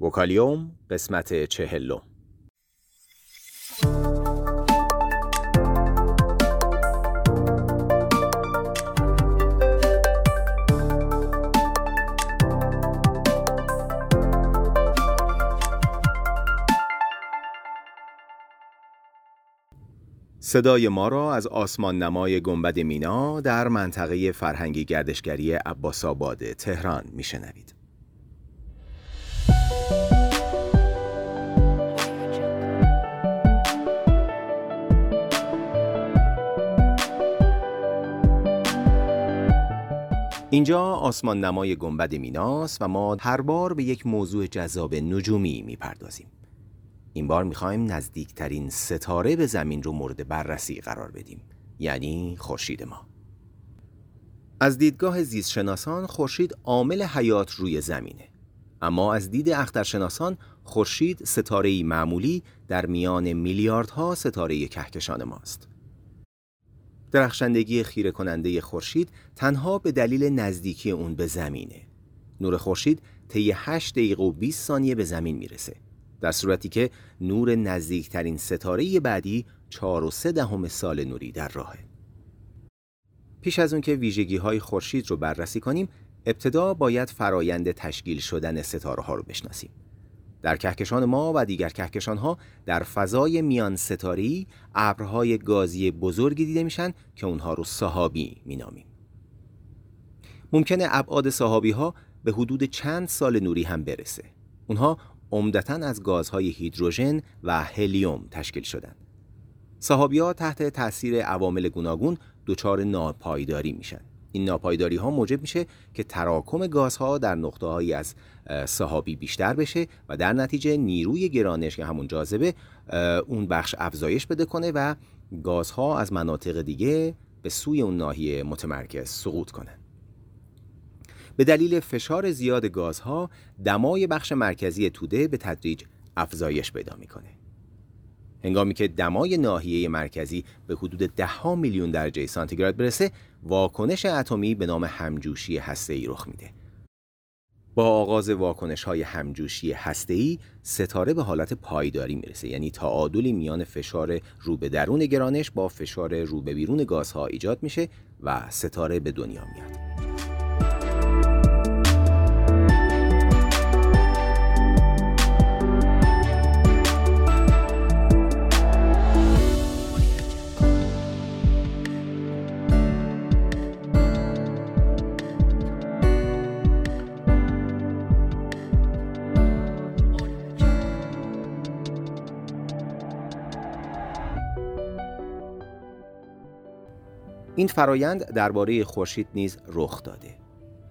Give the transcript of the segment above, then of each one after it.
وکالیوم قسمت چهلم صدای ما را از آسمان نمای گنبد مینا در منطقه فرهنگی گردشگری عباس آباد تهران میشنوید. اینجا آسمان نمای گنبد میناست و ما هر بار به یک موضوع جذاب نجومی می‌پردازیم. این بار می‌خوایم نزدیکترین ستاره به زمین رو مورد بررسی قرار بدیم یعنی خورشید ما. از دیدگاه زیستشناسان خورشید عامل حیات روی زمینه. اما از دید اخترشناسان خورشید ستاره معمولی در میان میلیاردها ستاره کهکشان ماست. درخشندگی خیره کننده خورشید تنها به دلیل نزدیکی اون به زمینه نور خورشید طی 8 دقیقه و 20 ثانیه به زمین می‌رسه در صورتی که نور نزدیکترین ستاره بعدی 4 و 3 دهم سال نوری در راهه. پیش از اون که ویژگی های خورشید رو بررسی کنیم، ابتدا باید فرایند تشکیل شدن ستاره ها رو بشناسیم. در کهکشان ما و دیگر کهکشان ها در فضای میان ستاری ابرهای گازی بزرگی دیده میشن که اونها رو صحابی مینامیم. ممکنه ابعاد صحابی ها به حدود چند سال نوری هم برسه. اونها عمدتا از گازهای هیدروژن و هلیوم تشکیل شدند. صحابی تحت تاثیر عوامل گوناگون دچار ناپایداری میشن. این ناپایداری ها موجب میشه که تراکم گازها در نقطه هایی از صحابی بیشتر بشه و در نتیجه نیروی گرانش که همون جاذبه اون بخش افزایش بده کنه و گازها از مناطق دیگه به سوی اون ناحیه متمرکز سقوط کنند. به دلیل فشار زیاد گازها دمای بخش مرکزی توده به تدریج افزایش پیدا می‌کنه. هنگامی که دمای ناحیه مرکزی به حدود ده میلیون درجه سانتیگراد برسه، واکنش اتمی به نام همجوشی هسته‌ای رخ میده. با آغاز واکنش های همجوشی هسته‌ای، ستاره به حالت پایداری می‌رسه یعنی تعادلی میان فشار رو به درون گرانش با فشار رو به بیرون گازها ایجاد میشه و ستاره به دنیا میاد. این فرایند درباره خورشید نیز رخ داده.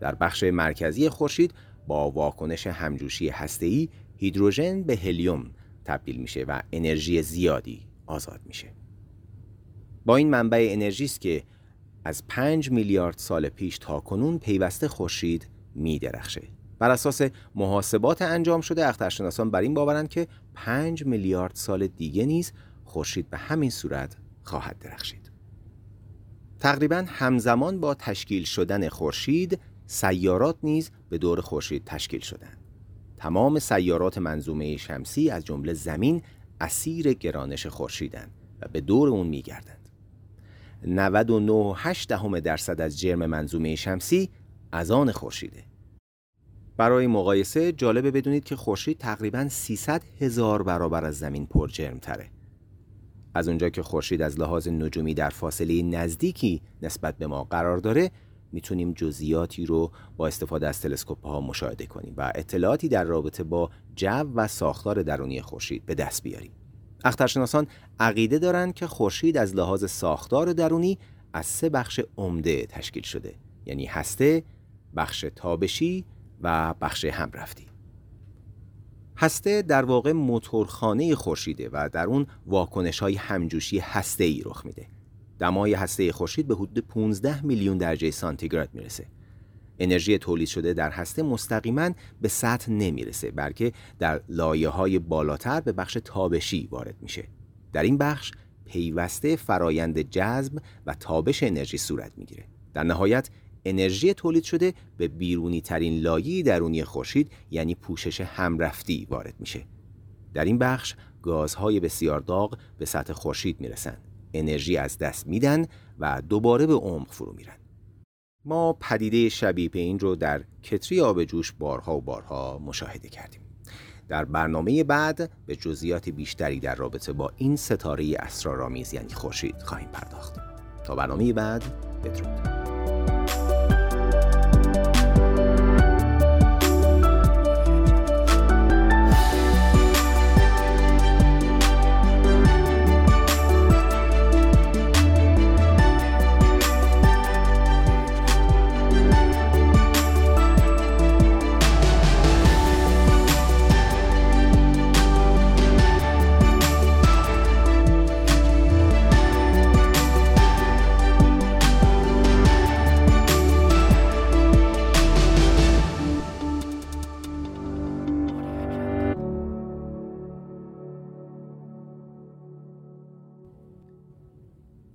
در بخش مرکزی خورشید با واکنش همجوشی هسته‌ای هیدروژن به هلیوم تبدیل میشه و انرژی زیادی آزاد میشه. با این منبع انرژی است که از 5 میلیارد سال پیش تا کنون پیوسته خورشید میدرخشه. بر اساس محاسبات انجام شده اخترشناسان بر این باورند که 5 میلیارد سال دیگه نیز خورشید به همین صورت خواهد درخشید. تقریبا همزمان با تشکیل شدن خورشید سیارات نیز به دور خورشید تشکیل شدند. تمام سیارات منظومه شمسی از جمله زمین اسیر گرانش خورشیدند و به دور اون میگردند. 99.8 دهم درصد از جرم منظومه شمسی از آن خورشیده. برای مقایسه جالبه بدونید که خورشید تقریبا 300 هزار برابر از زمین پر جرم تره. از اونجا که خورشید از لحاظ نجومی در فاصله نزدیکی نسبت به ما قرار داره می‌تونیم جزئیاتی رو با استفاده از تلسکوپ ها مشاهده کنیم و اطلاعاتی در رابطه با جو و ساختار درونی خورشید به دست بیاریم. اخترشناسان عقیده دارند که خورشید از لحاظ ساختار درونی از سه بخش عمده تشکیل شده یعنی هسته، بخش تابشی و بخش همرفتی. هسته در واقع موتورخانه خورشیده و در اون واکنش های همجوشی هسته ای رخ میده. دمای هسته خورشید به حدود 15 میلیون درجه سانتیگراد می‌رسه. انرژی تولید شده در هسته مستقیما به سطح نمی‌رسه بلکه در لایه های بالاتر به بخش تابشی وارد میشه. در این بخش پیوسته فرایند جذب و تابش انرژی صورت می‌گیره. در نهایت انرژی تولید شده به بیرونی ترین لایه درونی خورشید یعنی پوشش همرفتی وارد میشه. در این بخش گازهای بسیار داغ به سطح خورشید می‌رسند انرژی از دست میدن و دوباره به عمق فرو میرن. ما پدیده شبیه به این رو در کتری آب جوش بارها و بارها مشاهده کردیم. در برنامه بعد به جزئیات بیشتری در رابطه با این ستاره اسرارآمیز یعنی خورشید خواهیم پرداخت. تا برنامه بعد بدرود.